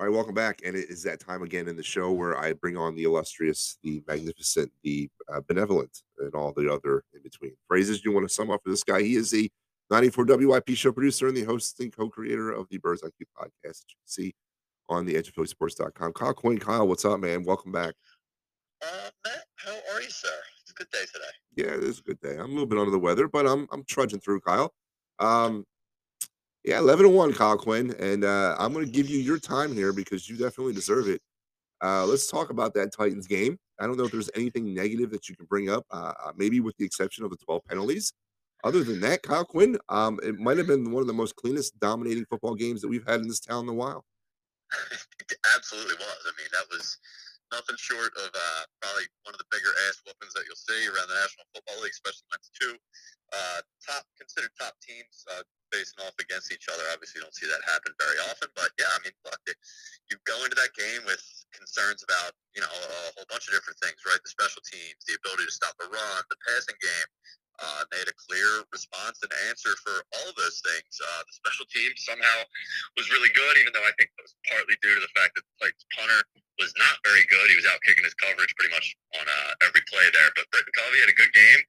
All right, welcome back. And it is that time again in the show where I bring on the illustrious, the magnificent, the uh, benevolent, and all the other in between phrases you want to sum up for this guy. He is the 94 WIP show producer and the host and co creator of the Birds IQ podcast you can see on the edge of sports.com. Kyle Quinn, Kyle, what's up, man? Welcome back. Uh, Matt, how are you, sir? It's a good day today. Yeah, it is a good day. I'm a little bit under the weather, but I'm I'm trudging through, Kyle. Um, yeah, 11 to 1, Kyle Quinn. And uh, I'm going to give you your time here because you definitely deserve it. Uh, let's talk about that Titans game. I don't know if there's anything negative that you can bring up, uh, uh maybe with the exception of the 12 penalties. Other than that, Kyle Quinn, um, it might have been one of the most cleanest, dominating football games that we've had in this town in a while. it absolutely was. I mean, that was nothing short of uh, probably one of the bigger ass weapons that you'll see around the National Football League, especially when it's two uh, top considered top teams uh, facing off against each other. Obviously, you don't see that happen very often, but yeah, I mean, look, you go into that game with concerns about you know a whole bunch of different things, right? The special teams, the ability to stop the run, the passing game. Uh, they had a clear response and answer for all of those things. Uh, the special team somehow was really good, even though I think it was partly due to the fact that the punter was not very good. He was out kicking his coverage pretty much on uh, every play there. But Britton Covey had a good game,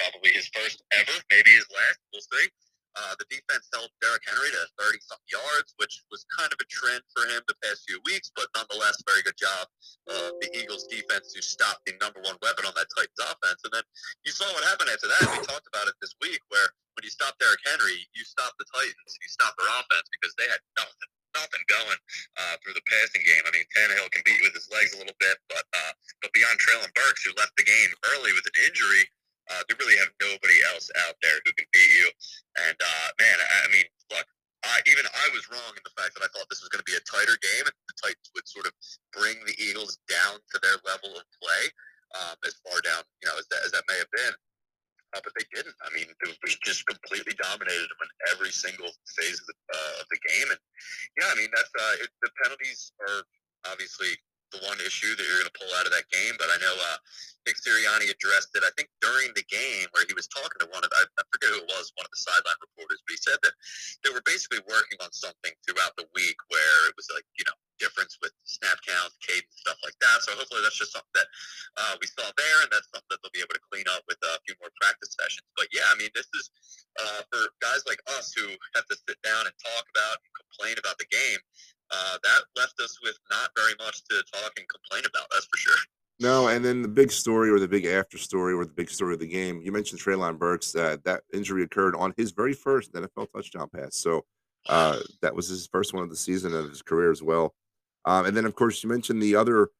probably his first ever, maybe his last. We'll see. Uh, the defense held Derrick Henry to 30 something yards, which was kind of a trend for him the past few weeks, but nonetheless, very good job of the Eagles defense to stop the number one weapon on that Titans offense. And then you saw what happened after that. We talked about it this week, where when you stop Derrick Henry, you stop the Titans, you stop their offense because they had nothing. Nothing going uh, through the passing game. I mean, Tannehill can beat you with his legs a little bit, but uh, but beyond Treylon Burks, who left the game early with an injury, uh, they really have nobody else out there who can beat you. And uh, man, I, I mean, look, I, even I was wrong in the fact that I thought this was going to be a tighter game, and the Titans would sort of bring the Eagles down to their level of play, um, as far down, you know, as that, as that may have been. Uh, but they didn't. I mean, it was just completely dominated them in every single phase of the, uh, of the game. And yeah, I mean, that's uh, it, the penalties are obviously the one issue that you're going to pull out of that game. But I know uh, Nick Sirianni addressed it, I think, during the game where he was talking to one of, I, forget who it was, one of the sideline reporters, but he said that they were basically working on something throughout the week where it was like, you know, difference with snap counts, cadence, stuff like that. So hopefully that's just something that uh, we saw there, and that's something that they'll be able to clean up with a few more practice sessions. But yeah, I mean, this is uh, for guys like us who have to sit down and talk about and complain about the game uh, that left us with not very much to talk and complain about. That's for sure. No, and then the big story or the big after story or the big story of the game, you mentioned Treylon Burks. Uh, that injury occurred on his very first NFL touchdown pass. So uh, that was his first one of the season of his career as well. Um, and then, of course, you mentioned the other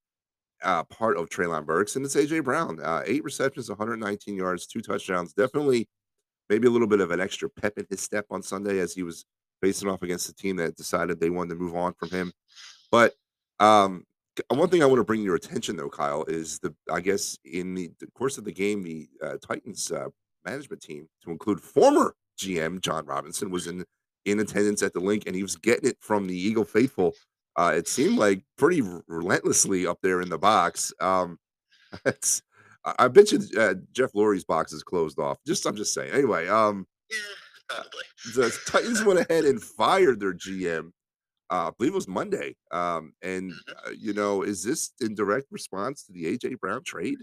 uh, part of Treylon Burks, and it's AJ Brown. Uh, eight receptions, 119 yards, two touchdowns. Definitely, maybe a little bit of an extra pep in his step on Sunday as he was facing off against a team that decided they wanted to move on from him. But um, one thing I want to bring your attention, though, Kyle, is the I guess in the, the course of the game, the uh, Titans uh, management team, to include former GM Jon Robinson, was in in attendance at the Linc, and he was getting it from the Eagle faithful. Uh, it seemed like pretty relentlessly up there in the box. Um, it's I bet you uh, Jeff Lurie's box is closed off. Just I'm just saying. Anyway, um, yeah. The Titans went ahead and fired their GM. Uh, I believe it was Monday. Um, and mm-hmm. uh, you know, is this in direct response to the AJ Brown trade?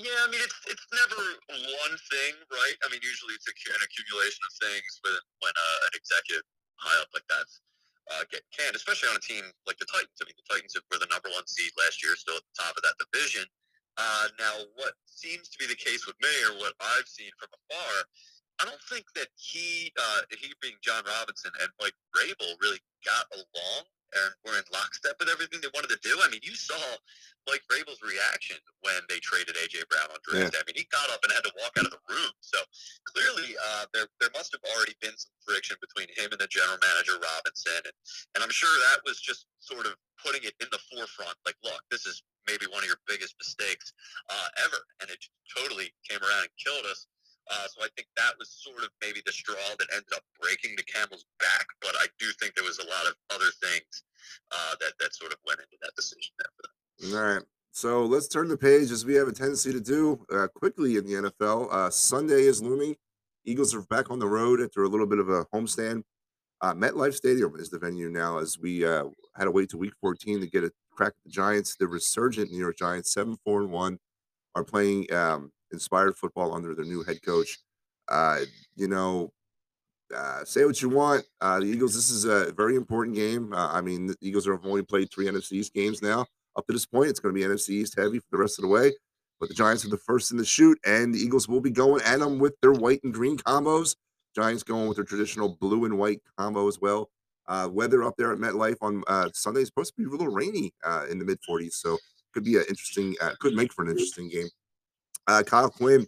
Yeah, I mean, it's it's never one thing, right? I mean, usually it's an accumulation of things when when uh, an executive high up like that uh, get canned, especially on a team like the Titans. I mean, the Titans were the number one seed last year, still at the top of that division. Uh, now, what seems to be the case with me, or what I've seen from afar, I don't think that he, uh, he being Jon Robinson and Mike Vrabel really got along and were in lockstep with everything they wanted to do. I mean, you saw Mike Vrabel's reaction when they traded AJ Brown on draft. Yeah. I mean, he got up and had to walk out of the room. So clearly, uh, there there must have already been some friction between him and the general manager Robinson, and and I'm sure that was just sort of putting it in the forefront. Like, look, this is maybe one of your biggest mistakes uh, ever, and it totally came around and killed us. Uh, so I think that was sort of maybe the straw that ended up breaking the camel's back. But I do think there was a lot of other things uh, that that sort of went into that decision for them. All right. So let's turn the page as we have a tendency to do uh, quickly in the NFL. Uh, Sunday is looming. Eagles are back on the road after a little bit of a homestand. Uh, MetLife Stadium is the venue now, as we uh, had to wait to Week 14 to get a crack at the Giants. The resurgent New York Giants, seven four and one, are playing um, inspired football under their new head coach. Uh, you know, uh, say what you want. Uh, the Eagles, this is a very important game. Uh, I mean, the Eagles have only played three NFC East games now. Up to this point, it's going to be NFC East heavy for the rest of the way. But the Giants are the first in the shoot, and the Eagles will be going at them with their white and green combos. Giants going with their traditional blue and white combo as well. Uh, weather up there at MetLife on uh, Sunday is supposed to be a little rainy in the mid 40s, so could be an interesting, could make for an interesting game. Uh, Kyle Quinn,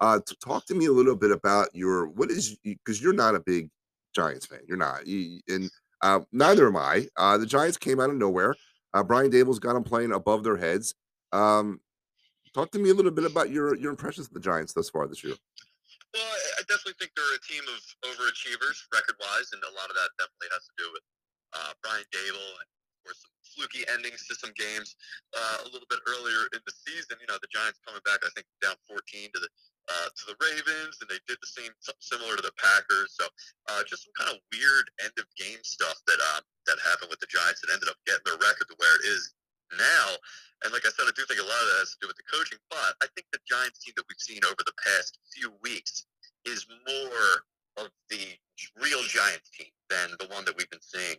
uh, talk to me a little bit about your what is because you're not a big Giants fan, you're not, you, and uh, neither am I. Uh, the Giants came out of nowhere. Uh, Brian Daboll's got them playing above their heads. Um, talk to me a little bit about your your impressions of the Giants thus far this year. Well, I definitely think they're a team of overachievers record wise, and a lot of that definitely has to do with uh, Brian Daboll and or some fluky endings to some games uh, a little bit earlier in the season. You know, the Giants coming back, I think, down 14 to the uh, to the Ravens, and they did the same similar to the Packers. So uh, just some kind of weird end of game stuff that uh, that happened with the Giants that ended up getting their record to where it is now. And like I said, I do think a lot of that has to do with the coaching. But I think the Giants team that we've seen over the past few weeks is more of the real Giants team than the one that we've been seeing,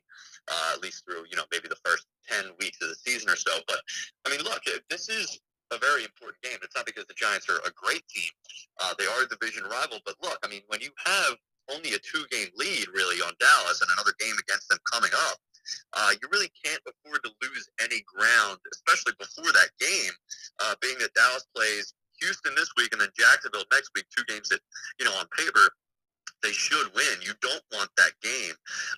uh, at least through you know maybe the first ten weeks of the season or so. But I mean, look, this is a very important game. It's not because the Giants are a great team; uh, they are a division rival. But look, I mean, when you have only a two-game lead really on Dallas and another game against them coming up, uh, you really can't afford to lose any ground, especially before that game, uh, being that Dallas plays Houston this week and then Jacksonville next week, two games that, you know, on paper they should win. You don't want that game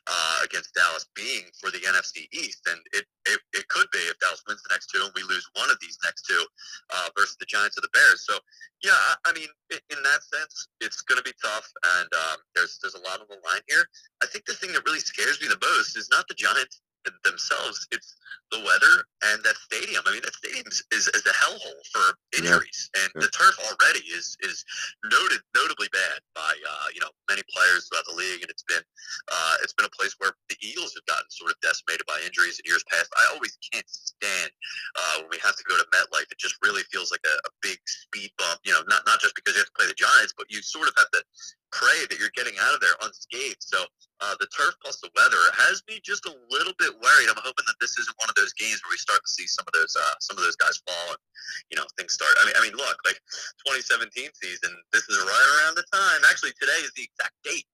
uh, against Dallas being for the NFC East, and it, it, it could be if Dallas wins the next two and we lose one of these next two uh, versus the Giants or the Bears. So yeah, I mean, in that sense, it's going to be tough, and um, there's there's a lot on the line here. I think the thing that really scares me the most is not the Giants themselves. It's the weather and that stadium. I mean, that stadium is, is, is a hellhole for injuries, yeah. and yeah. the turf already is is noted notably bad by uh, you know many players throughout the league, and it's been uh, it's been a place where the Eagles have gotten sort of decimated by injuries in years past. I always can't stand uh, when we have to go to MetLife. It just really feels like a, a big speed bump. You know, not not just because you have to play the Giants, but you sort of have to pray that you're getting out of there unscathed. So uh, the turf plus the weather has me just a little bit worried. I'm hoping that this isn't one of those games where we start to see some of those uh, some of those guys fall and you know things start. I mean, I mean, look, like 2017 season, this is right around the time. Actually, today is the exact date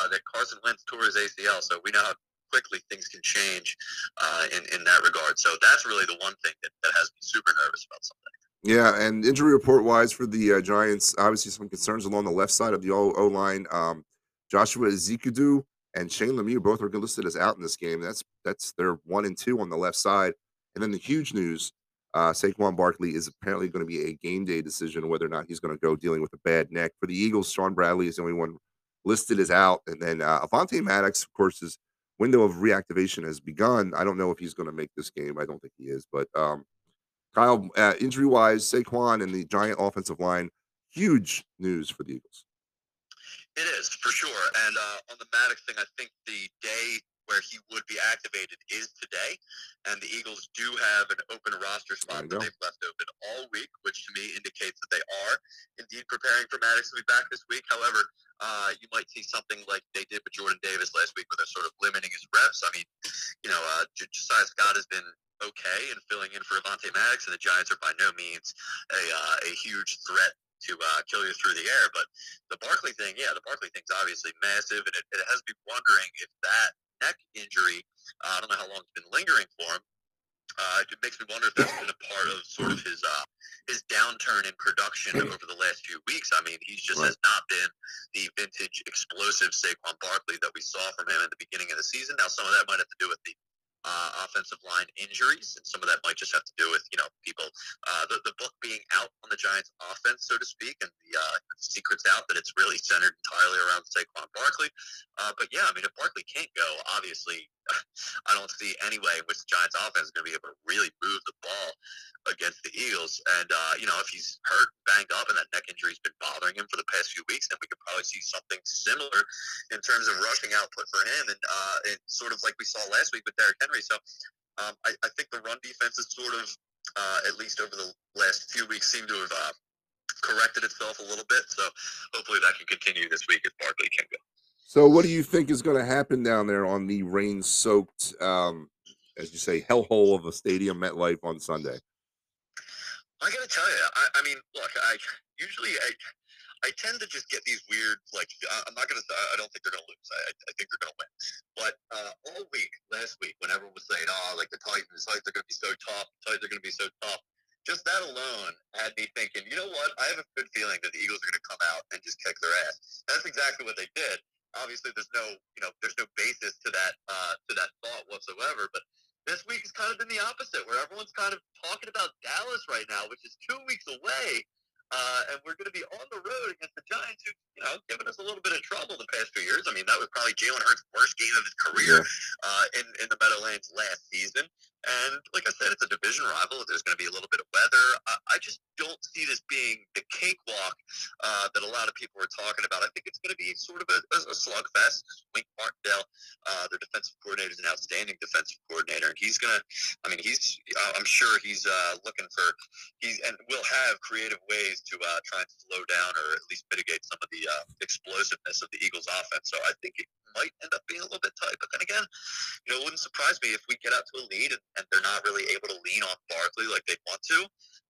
uh, that Carson Wentz tore his ACL. So we know how quickly things can change uh, in in that regard. So that's really the one thing that, that has me super nervous about something. Yeah, and injury report wise for the uh, Giants, obviously some concerns along the left side of the O line. Um, Joshua Ezeudu and Shane Lemieux both are listed as out in this game. That's that's their one and two on the left side. And then the huge news: uh, Saquon Barkley is apparently going to be a game day decision whether or not he's going to go dealing with a bad neck. For the Eagles, Shaun Bradley is the only one listed as out, and then uh, Avonte Maddox, of course, his window of reactivation has begun. I don't know if he's going to make this game. I don't think he is, but um, Kyle, uh, injury wise, Saquon and the giant offensive line, huge news for the Eagles. It is for sure. And uh, on the Maddox thing, I think the day where he would be activated is today. And the Eagles do have an open roster spot that they've left open all week, which to me indicates that they are indeed preparing for Maddox to be back this week. However, uh, you might see something like they did with Jordan Davis last week, where they're sort of limiting his reps. I mean, you know, uh, Josiah Scott has been okay and filling in for Avonte Maddox, and the Giants are by no means a, uh, a huge threat to uh, kill you through the air. But the Barkley thing, yeah, the Barkley thing's obviously massive, and it, it has me wondering if that neck injury. Uh, I don't know how long it's been lingering for him. Uh, it makes me wonder if that's been a part of sort of his uh, his downturn in production over the last few weeks. I mean, he just right. has not been the vintage explosive Saquon Barkley that we saw from him at the beginning of the season. Now, some of that might have to do with the uh, offensive line injuries, and some of that might just have to do with you know people uh, the the book being out on the Giants' offense, so to speak, and the uh, secrets out that it's really centered entirely around Saquon Barkley. Uh, but yeah, I mean, if Barkley can't go, obviously, I don't see any way in which the Giants offense is going to be able to really move the ball against the Eagles. And, uh, you know, if he's hurt, banged up, and that neck injury's been bothering him for the past few weeks, then we could probably see something similar in terms of rushing output for him. And uh, it's sort of like we saw last week with Derrick Henry. So um, I, I, think the run defense is sort of, uh, at least over the last few weeks, seemed to have uh, corrected itself a little bit. So hopefully that can continue this week if Barkley can go. So, what do you think is going to happen down there on the rain-soaked, um, as you say, hellhole of a stadium, MetLife on Sunday? I got to tell you, I, I, mean, look, I usually I, I tend to just get these weird, like, I'm not to I don't think they're to lose. I, I think they're to win. But uh, all week, last week, when everyone was saying, oh, like the Titans, like they're to be so tough, Titans are to be so tough, just that alone had me thinking, you know what? I have a good feeling that the Eagles are to come out and just kick their ass. That's exactly what they did obviously there's no you know there's no basis to that uh, to that thought whatsoever. But this week has kind of been the opposite, where everyone's kind of talking about Dallas right now, which is two weeks away. Uh, and we're going to be on the road against the Giants, who you know given us a little bit of trouble the past few years. I mean, that was probably Jalen Hurts' worst game of his career uh, in in the Meadowlands last season. And like I said, it's a division rival. There's going to be a little bit of weather. I, I just don't see this being the cakewalk uh, that a lot of people are talking about. I think it's going to be sort of a, a slugfest. Wink Martindale, uh, their defensive coordinator, is an outstanding defensive coordinator, and he's going to. I mean, he's. Uh, I'm sure he's uh, looking for. He's and will have creative ways to uh, try and slow down or at least mitigate some of the uh, explosiveness of the Eagles' offense. So I think it might end up being a little bit tight. But then again, you know, it wouldn't surprise me if we get out to a lead and, and they're not really able to lean on Barkley like they want to,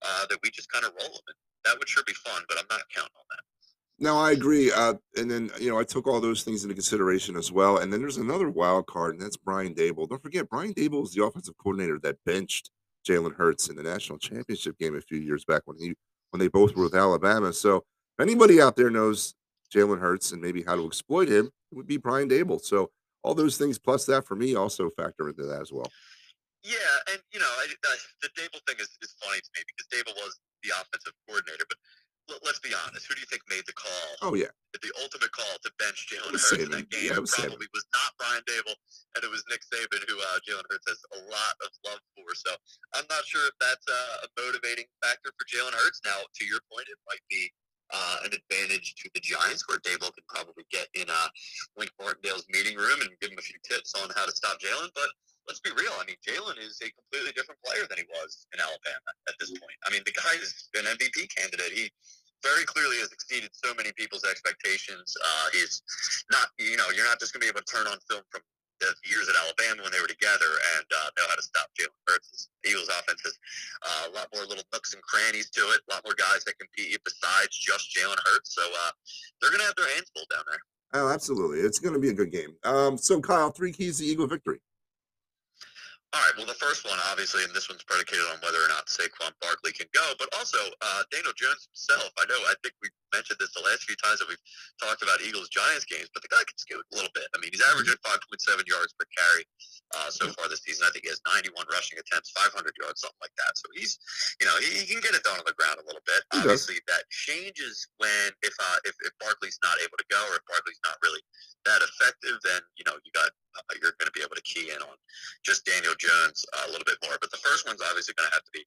uh, that we just kind of roll them. And that would sure be fun, but I'm not counting on that. No, I agree. Uh, and then you know, I took all those things into consideration as well. And then there's another wild card, and that's Brian Daboll. Don't forget, Brian Daboll is the offensive coordinator that benched Jalen Hurts in the national championship game a few years back when he when they both were with Alabama. So if anybody out there knows Jalen Hurts and maybe how to exploit him, it would be Brian Daboll. So all those things plus that for me also factor into that as well. Yeah, and you know, I, I, the Daboll thing is, is funny to me because Daboll was the offensive coordinator, but let's be honest, who do you think made the call? Oh yeah, the ultimate call to bench Jalen Hurts in that game yeah, was probably was not Brian Daboll, and it was Nick Saban who uh, Jalen Hurts has a lot of love for. So I'm not sure if that's uh, a motivating factor for Jalen Hurts. Now, to your point, it might be uh, an advantage to the Giants, where Daboll can probably get in uh, Wink Martindale's meeting room and give him a few tips on how to stop Jalen. But let's be real. I mean, Jalen is a completely different player than he was in Alabama at this point. I mean, the guy is an MVP candidate. He very clearly has exceeded so many people's expectations. Uh, he's not, you know, you're not just going to be able to turn on film from the years at Alabama when they were together and uh, know how to stop Jalen Hurts. Eagles' offense has uh, a lot more little nooks and crannies to it, a lot more guys that compete besides just Jalen Hurts. So uh, they're going to have their hands full down there. Oh, absolutely. It's going to be a good game. Um, so, Kyle, three keys to Eagle victory. All right. Well, the first one, obviously, and this one's predicated on whether or not Saquon Barkley can go, but also uh, Daniel Jones himself. I know. I think we mentioned this the last few times that we've talked about Eagles Giants games, but the guy can scoot a little bit. I mean, he's averaging 5.7 yards per carry uh, so far this season. I think he has 91 rushing attempts, 500 yards, something like that. So he's, you know, he, he can get it done on the ground a little bit. He Obviously, does. that changes when if, uh, if if Barkley's not able to go or if Barkley's not really that effective, then you know you got uh, you're going to be able to key in on just Daniel Jones uh, a little bit more. But the first one's obviously going to have to be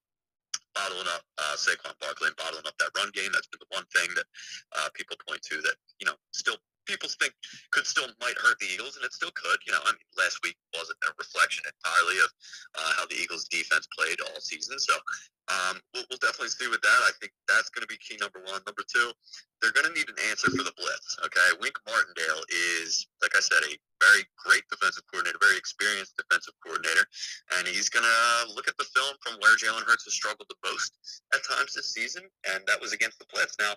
bottling up uh, Saquon Barkley and bottling up that run game. That's been the one thing that uh, people point to that you know still people think could still might hurt the Eagles, and it still could. You know, I mean, last week wasn't a reflection entirely of uh, how the Eagles' defense played all season. So um, we'll, we'll, definitely see with that. I think that's going to be key. Number one. Number two, they're going to need an answer for the blitz. Okay, Wink Martindale is, like I said, a very great defensive coordinator, very experienced defensive coordinator, and he's going to look at the film from where Jalen Hurts has struggled the most at times this season, and that was against the blitz. Now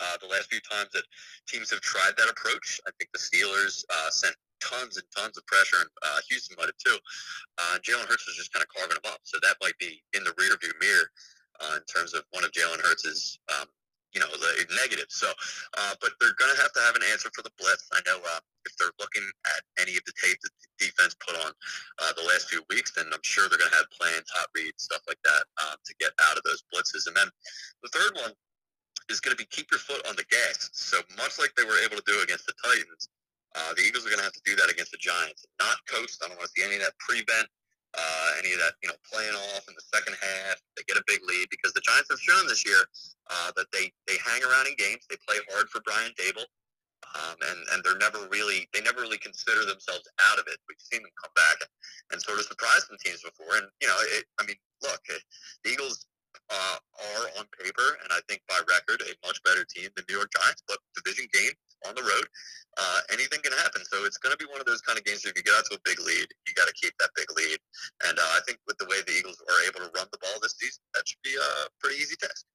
uh, the last few times that teams have tried that approach, I think the Steelers uh, sent tons and tons of pressure, and uh, Houston might have too. Uh, Jalen Hurts was just kind of carving them up, so that might be in the rearview mirror uh, in terms of one of Jalen Hurts's, um, you know, the negatives. So, uh, but they're going to have to have an answer for the blitz. I know uh, if they're looking at any of the tape that the defense put on uh, the last few weeks, then I'm sure they're going to have plans, stuff like that um, to get out of those blitzes. And then the third one is going to be keep your foot on the gas. So much like they were able to do against the Titans, Uh, the Eagles are going to have to do that against the Giants, not coast. I don't want to see any of that prevent, uh, any of that you know playing off in the second half. They get a big lead because the Giants have shown this year uh, that they they hang around in games. They play hard for Brian Daboll. Um, and and they're never really they never really consider themselves out of it. We've seen them come back and, and sort of surprise some teams before. And you know, it, I mean, look, it, the Eagles uh, are on paper and I think by record a much better team than New York Giants. But division game on the road, uh, anything can happen. So it's going to be one of those kind of games. Where if you get out to a big lead, you got to keep that big lead. And uh, I think with the way the Eagles are able to run the ball this season, that should be a pretty easy test.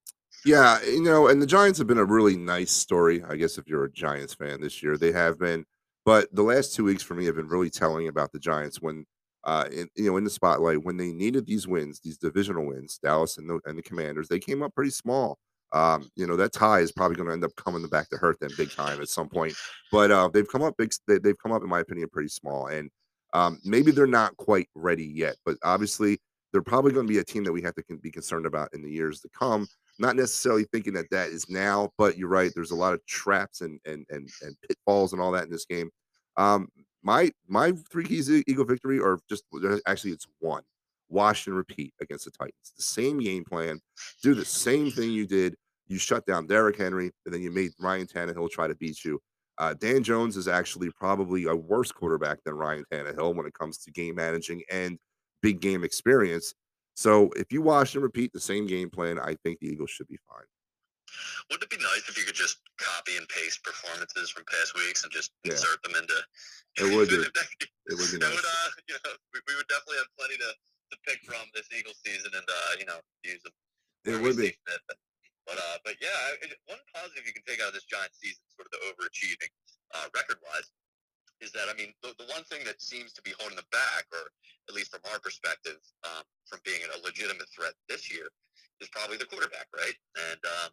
Yeah, you know, and the Giants have been a really nice story, I guess, if you're a Giants fan this year. They have been, but the last two weeks for me have been really telling about the Giants when, uh, in, you know, in the spotlight when they needed these wins, these divisional wins, Dallas and the and the Commanders, they came up pretty small. Um, you know, that tie is probably going to end up coming back to hurt them big time at some point. But uh, they've come up big. They, they've come up, in my opinion, pretty small, and um, maybe they're not quite ready yet. But obviously, they're probably going to be a team that we have to be concerned about in the years to come not necessarily thinking that that is now, but you're right. There's a lot of traps and and and, and pitfalls and all that in this game. Um, my my three keys to Eagle victory are just actually it's one. Wash and repeat against the Titans. The same game plan. Do the same thing you did. You shut down Derrick Henry, and then you made Ryan Tannehill try to beat you. Uh, Dan Jones is actually probably a worse quarterback than Ryan Tannehill when it comes to game managing and big game experience. So if you watch and repeat the same game plan, I think the Eagles should be fine. Wouldn't it be nice if you could just copy and paste performances from past weeks and just yeah. insert them into? It would be. it would be nice. Would, uh, you know, we, we, would definitely have plenty to, to pick from this Eagles season, and uh, you know, use them. It would be. Fit. But uh, but yeah, one positive you can take out of this Giants season, sort of the overachieving uh, record wise, is that I mean the, the one thing that seems to be holding them back, or at least from our perspective, um, from being a legitimate threat this year, is probably the quarterback, right? And um,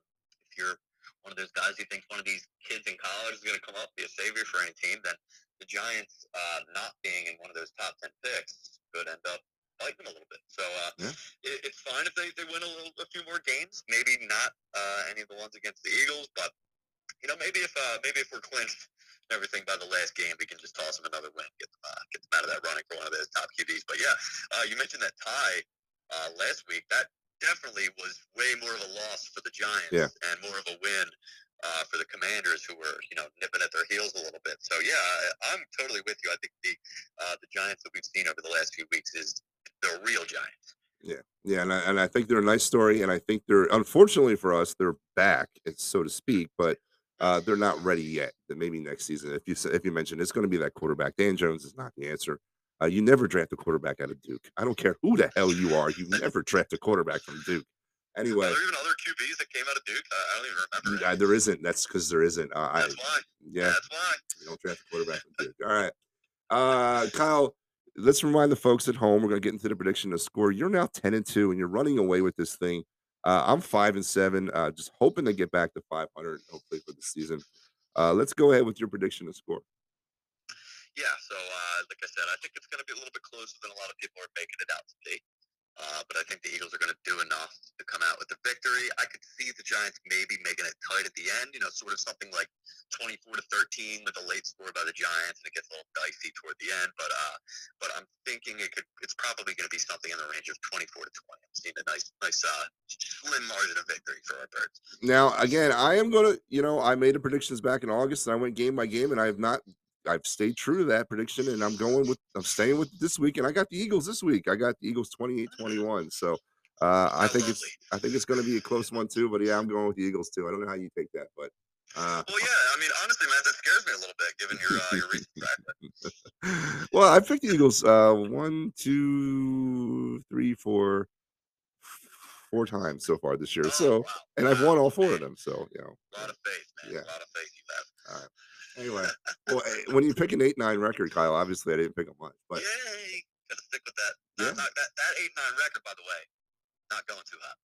if you're one of those guys who thinks one of these kids in college is going to come up be a savior for any team, then the Giants uh, not being in one of those top ten picks could end up fighting them a little bit. So uh, yeah. it, it's fine if they, they win a little a few more games. Maybe not uh, any of the ones against the Eagles, but you know maybe if uh, maybe if we're clinched everything by the last game, we can just toss them another win, get them, uh, get them out of that running for one of those top QBs. But yeah, uh, you mentioned that tie uh, last week. That definitely was way more of a loss for the Giants yeah. and more of a win uh, for the Commanders, who were you know nipping at their heels a little bit. So yeah, I, am totally with you. I think the uh, the Giants that we've seen over the last few weeks is the real Giants. Yeah, yeah, and I, and I think they're a nice story, and I think they're unfortunately for us, they're back, so to speak, but uh, they're not ready yet. That maybe next season, if you if you mentioned it's going to be that quarterback, Dan Jones is not the answer. Uh, you never draft a quarterback out of Duke. I don't care who the hell you are. You never draft a quarterback from Duke. Anyway, are there even other QBs that came out of Duke? I don't even remember. Yeah, there isn't. That's because there isn't. Uh, That's I, why. Yeah, that's why. You don't draft a quarterback from Duke. All right, uh, Kyle. Let's remind the folks at home. We're going to get into the prediction of score. You're now ten and two, and you're running away with this thing. Uh, I'm five and seven, uh, just hoping to get back to 500, hopefully for the season. Uh, let's go ahead with your prediction of score. Yeah, so uh, like I said, I think it's going to be a little bit closer than a lot of people are making it out to be. Uh, but I think the Eagles are going to do enough to come out with the victory. I could see the Giants maybe making it tight at the end, you know, sort of something like 24 to 13 with a late score by the Giants, and it gets a little dicey toward the end. But uh, but I'm thinking it could. It's probably going to be something in the range of 24 to 20. I'm seeing a nice, nice, uh, slim margin of victory for our Birds. Now, again, I am going to, you know, I made the predictions back in August, and I went game by game, and I have not I've stayed true to that prediction, and I'm going with I'm staying with this week, and I got the Eagles this week. I got the Eagles 28-21. So uh, I think it's I think it's going to be a close one too. But yeah, I'm going with the Eagles too. I don't know how you take that, but. Uh, well, yeah. I mean, honestly, man, that scares me a little bit, given your uh, your recent track well, I picked the Eagles uh, one, two, three, four, four times so far this year. Oh, so, wow. and I've won all four of them. So, you know, a lot of faith, man. Yeah. A lot of faith you have. All right. Anyway, well, eh, when you pick an eight nine record, Kyle, obviously I didn't pick up much, but yay, gotta stick with that. Yeah. Not, not, that that eight nine record, by the way, not going too hot.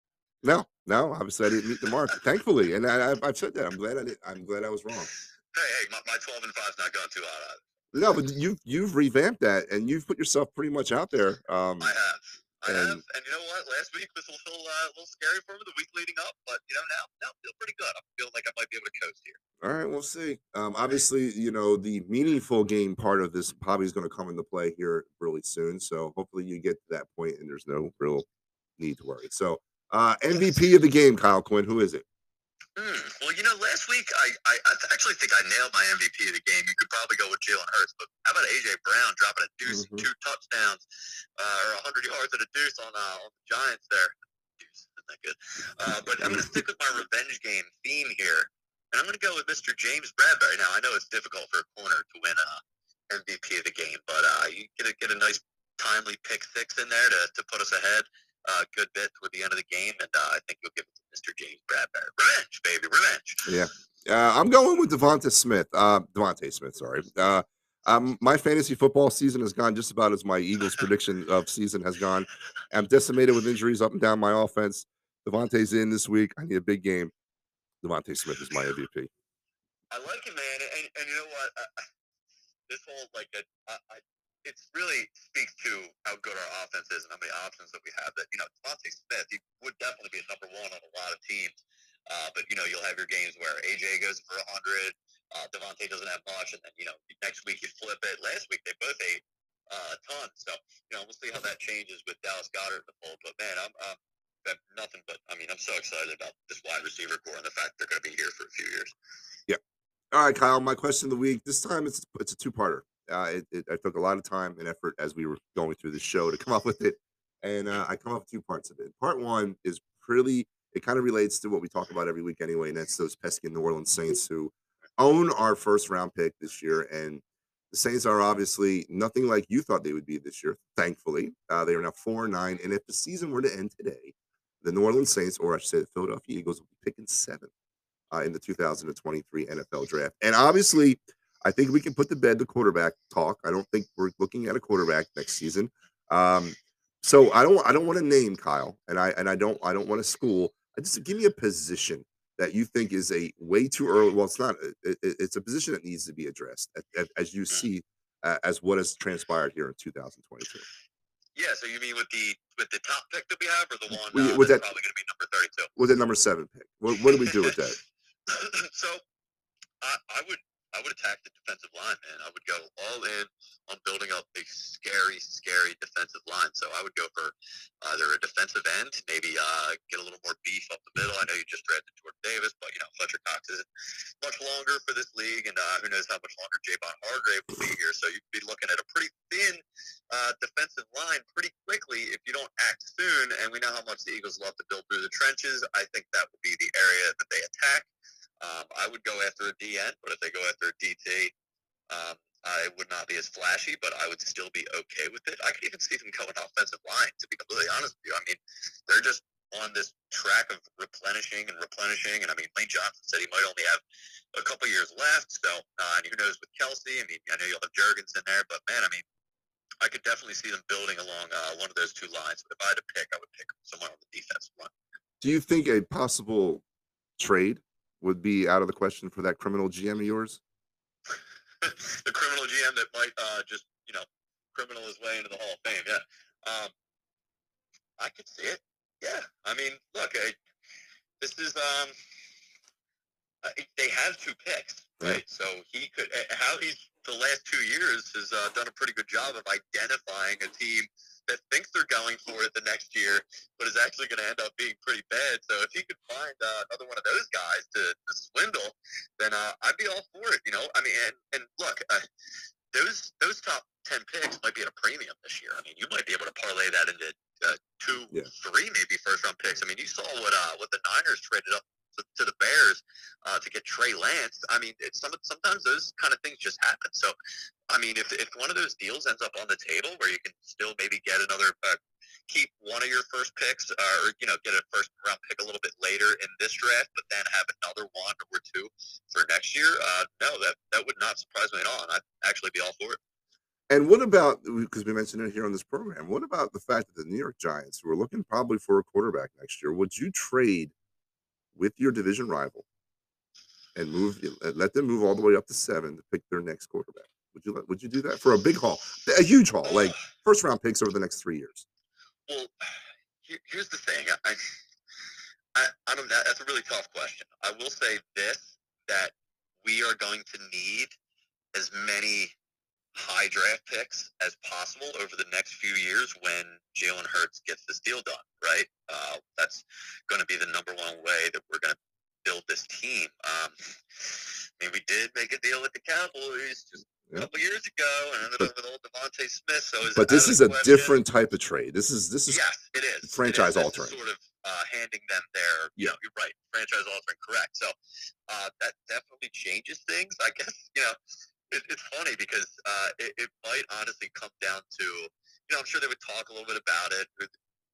No, no, obviously I didn't meet the mark, thankfully, and I, have said that. I'm glad I did. I'm glad I was wrong. Hey, hey, my, my twelve and five's not going too hot. Either. No, but you've you've revamped that, and you've put yourself pretty much out there. Um, I have. I And- have, and you know what? Last week was a little, uh, a little scary for me. The week leading up, but you know now, now I feel pretty good. I'm feeling like I might be able to coast here. All right, we'll see. Um, obviously, you know the meaningful game part of this probably is going to come into play here really soon. So hopefully you get to that point and there's no real need to worry. So uh, MVP of the game, Kyle Quinn. Who is it? Hmm. Well, you know, last week I, I, I actually think I nailed my MVP of the game. You could probably go with Jalen Hurts, but how about AJ Brown dropping a deuce, Mhm. two touchdowns, uh, or 100 yards and a deuce on uh, on the Giants there? Deuce, isn't that good? Uh, but I'm going to stick with my revenge game theme here, and I'm going to go with Mr. James Bradberry. Now I know it's difficult for a corner to win a MVP of the game, but uh, you get a, get a nice timely pick six in there to, to put us ahead a good bit toward the end of the game, and uh, I think you'll give it to Mr. James Bradberry. Revenge, baby, revenge. Yeah. Uh, I'm going with DeVonta Smith. Uh, DeVonta Smith, sorry. Uh, um, my fantasy football season has gone just about as my Eagles prediction of season has gone. I'm decimated with injuries up and down my offense. DeVonta's in this week. I need a big game. DeVonta Smith is my MVP. I like it, man, and, and you know what? I- this whole like, a, I, I, it's really speaks to how good our offense is and how many options that we have. That you know, DeVonta Smith, he would definitely be a number one on a lot of teams. Uh, but you know, you'll have your games where AJ goes for a hundred, uh, DeVonta doesn't have much, and then you know, next week you flip it. Last week they both ate uh, a ton, so you know, we'll see how that changes with Dallas Goedert in the fold. But man, I'm. Uh, nothing but I mean I'm so excited about this wide receiver core and the fact they're going to be here for a few years. Yeah. All right, Kyle. My question of the week. This time it's it's a two parter. Uh, it, it, I took a lot of time and effort as we were going through the show to come up with it, and uh, I come up with two parts of it. Part one is pretty. It kind of relates to what we talk about every week anyway, and that's those pesky New Orleans Saints who own our first round pick this year, and the Saints are obviously nothing like you thought they would be this year. Thankfully, uh, they are now four and nine, and if the season were to end today, the New Orleans Saints, or I should say the Philadelphia Eagles, will be picking seventh uh, in the 2023 NFL draft. And obviously, I think we can put to bed the quarterback talk. I don't think we're looking at a quarterback next season. Um, so I don't I don't want to name Kyle, and I and I don't I don't want to school. I just give me a position that you think is a way too early. Well, it's not. It, it- it's a position that needs to be addressed as, as you see uh, as what has transpired here in 2022. Yeah, so you mean with the with the top pick that we have, or the one We- uh, with that's that- probably going to be number thirty-two? With the number seven pick, what, what do we do with that? so I, I would I would attack the defensive line, man. I would go all in on building up a scary, scary defensive line. So I would go for either a defensive end, maybe uh, get a little more beef up the middle. I know you just drafted Jordan Davis, but you know Fletcher Cox isn't much longer for this league, and uh, who knows how much longer Javon Hargrave will be here. So you'd be looking at a pretty thin uh, defensive line pretty quickly if you don't act soon. And we know how much the Eagles love to build through the trenches. I think that would be the area that they attack. Um, I would go after a DN, but if they go after a DT, um, I would not be as flashy, but I would still be okay with it. I could even see them going offensive line, to be completely honest with you. I mean, they're just on this track of replenishing and replenishing. And I mean, Lane Johnson said he might only have a couple years left. So, uh, and who knows with Kelce? I mean, I know you'll have Jurgens in there, but man, I mean, I could definitely see them building along uh, one of those two lines. But if I had to pick, I would pick someone on the defensive line. Do you think a possible trade would be out of the question for that criminal GM of yours? the criminal GM that might uh, just you know criminal his way into the Hall of Fame. Yeah, um, I could see it. Yeah, I mean, look, I, this is um, uh, they have two picks, Yeah. right? So he could how he's the last two years has uh, done a pretty good job of identifying a team that thinks they're going for it the next year, but is actually going to end up being pretty bad. So if he could find uh, another one of those guys to, to swindle, then uh, I'd be all for it. You know, I mean, and, and look, uh, those those top ten picks might be at a premium this year. I mean, you might be able to parlay that into uh, two, Yeah. three, maybe first round picks. I mean, you saw what uh, what the Niners traded up to, to the Bears uh, to get Trey Lance. I mean, it's some sometimes those kind of things just happen. So, I mean, if if one of those deals ends up on the table where you can still maybe get another. Uh, Keep one of your first picks, uh, or you know, get a first round pick a little bit later in this draft, but then have another one or two for next year. Uh, no, that that would not surprise me at all, and I'd actually be all for it. And what about because we mentioned it here on this program? What about the fact that the New York Giants, who are looking probably for a quarterback next year, would you trade with your division rival and move let them move all the way up to seven to pick their next quarterback? Would you would you do that for a big haul, a huge haul, like first round picks over the next three years? Well, here's the thing. I, I, I don't. That, that's a really tough question. I will say this: that we are going to need as many high draft picks as possible over the next few years when Jalen Hurts gets this deal done. Right? Uh, that's going to be the number one way that we're going to build this team. Um, I mean, we did make a deal with the Cowboys just a couple years ago, and ended up with old DeVonta Smith. So, but this is a question? different type of trade. This is this is yes, it is franchise it is. altering. Sort of uh, handing them their. You know, you're right, franchise altering. Correct. So uh, that definitely changes things. I guess you know. It, it's funny because uh, it, it might honestly come down to, you know, I'm sure they would talk a little bit about it.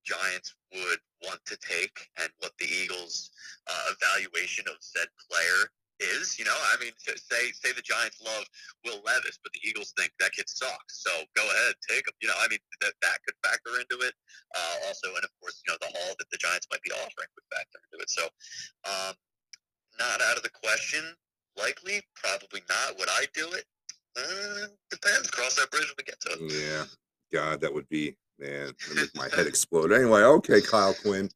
Giants would want to take and what the Eagles' uh, evaluation of said player is. You know, I mean, say say the Giants love Will Levis, but the Eagles think that kid sucks. So go ahead, take him. You know, I mean, that that could factor into it. Uh, also, and of course, you know, the haul that the Giants might be offering would factor into it. So, um, not out of the question. Likely, probably not. Would I do it? Uh, depends. Cross that bridge when we get to it. Yeah. God, that would be man, make my head explode. Anyway, okay, Kyle Quinn.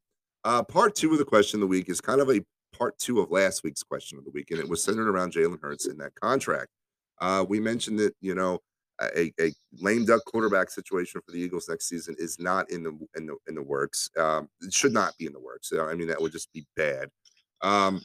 Uh, part two of the question of the week is kind of a part two of last week's question of the week, and it was centered around Jalen Hurts in that contract. Uh, we mentioned that you know a, a lame duck quarterback situation for the Eagles next season is not in the in the in the works. Um, it should not be in the works. I mean, that would just be bad. Um,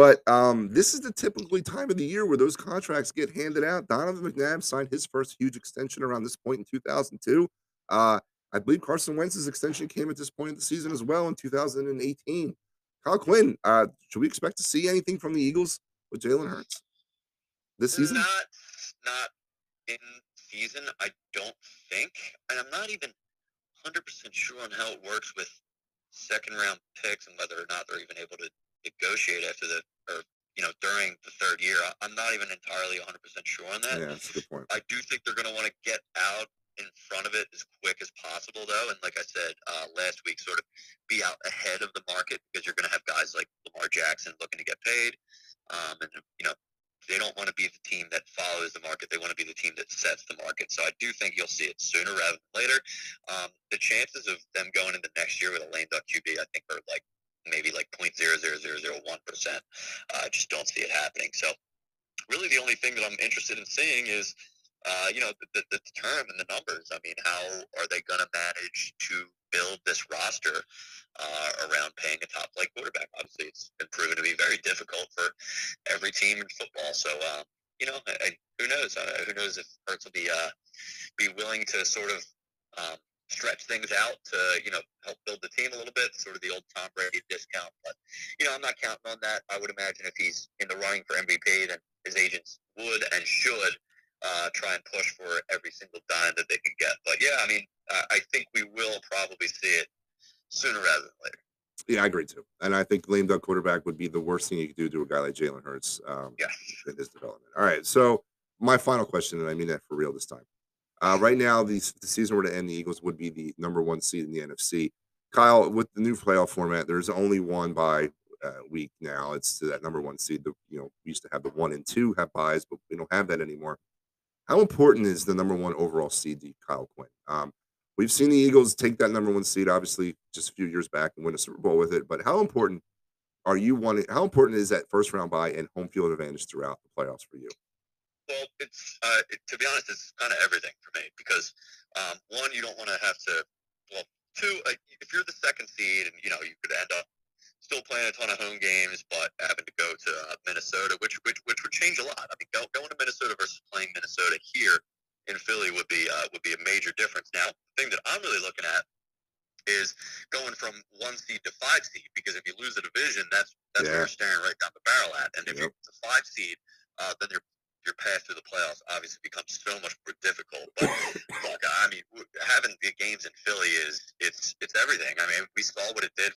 but um, this is the typically time of the year where those contracts get handed out. Donovan McNabb signed his first huge extension around this point in 2002. Uh, I believe Carson Wentz's extension came at this point in the season as well in 2018. Kyle Quinn, uh, should we expect to see anything from the Eagles with Jalen Hurts this season? Not, not in season. I don't think, and I'm not even 100 percent sure on how it works with second round picks and whether or not they're even able to negotiate after the or you know during the third year. I'm not even entirely 100 percent sure on that. Yeah, that's a good point. I do think they're going to want to get out in front of it as quick as possible, though. And like I said uh, last week, sort of be out ahead of the market because you're going to have guys like Lamar Jackson looking to get paid. Um, and, you know, they don't want to be the team that follows the market. They want to be the team that sets the market. So I do think you'll see it sooner rather than later. Um, the chances of them going into next year with a lame duck QB, I think, are like maybe like 0.00001%. Uh, I just don't see it happening. So really the only thing that I'm interested in seeing is – uh, you know, the, the, the term and the numbers. I mean, how are they going to manage to build this roster uh, around paying a top flight quarterback? Obviously, it's been proven to be very difficult for every team in football. So, um, you know, I, I, who knows? Uh, who knows if Hurts will be uh, be willing to sort of um, stretch things out to you know help build the team a little bit, sort of the old Tom Brady discount. But you know, I'm not counting on that. I would imagine if he's in the running for MVP, then his agents would and should uh, try and push for every single dime that they can get. But yeah, I mean, uh, I think we will probably see it sooner rather than later. Yeah, I agree too. And I think lame duck quarterback would be the worst thing you could do to a guy like Jalen Hurts um, yeah. in his development. All right. So, my final question, and I mean that for real this time. Uh, right now, the, the season were to end, the Eagles would be the number one seed in the NFC. Kyle, with the new playoff format, there's only one bye uh, week now. It's to that number one seed. The, you know, we used to have the one and two have byes, but we don't have that anymore. How important is the number one overall seed to Kyle Quinn? Um, we've seen the Eagles take that number one seed, obviously, just a few years back and win a Super Bowl with it. But how important are you wanting? How important is that first round bye and home field advantage throughout the playoffs for you? Well, it's uh, it, to be honest, it's kind of everything for me because um, one, you don't want to have to. Well, two, uh, if you're the second seed and you know you could end up still playing a ton of home games, but having to go to uh, Minnesota, which, which which would change a lot. I mean, go, going to Minnesota versus playing Minnesota here in Philly would be uh, would be a major difference. Now, the thing that I'm really looking at is going from one seed to five seed because if you lose a division, that's that's yeah. what you're staring right down the barrel at. And if yep. you're a five seed, uh, then you're your path through the playoffs obviously becomes so much more difficult. But look, I mean, having the games in Philly is it's it's everything. I mean, we saw what it did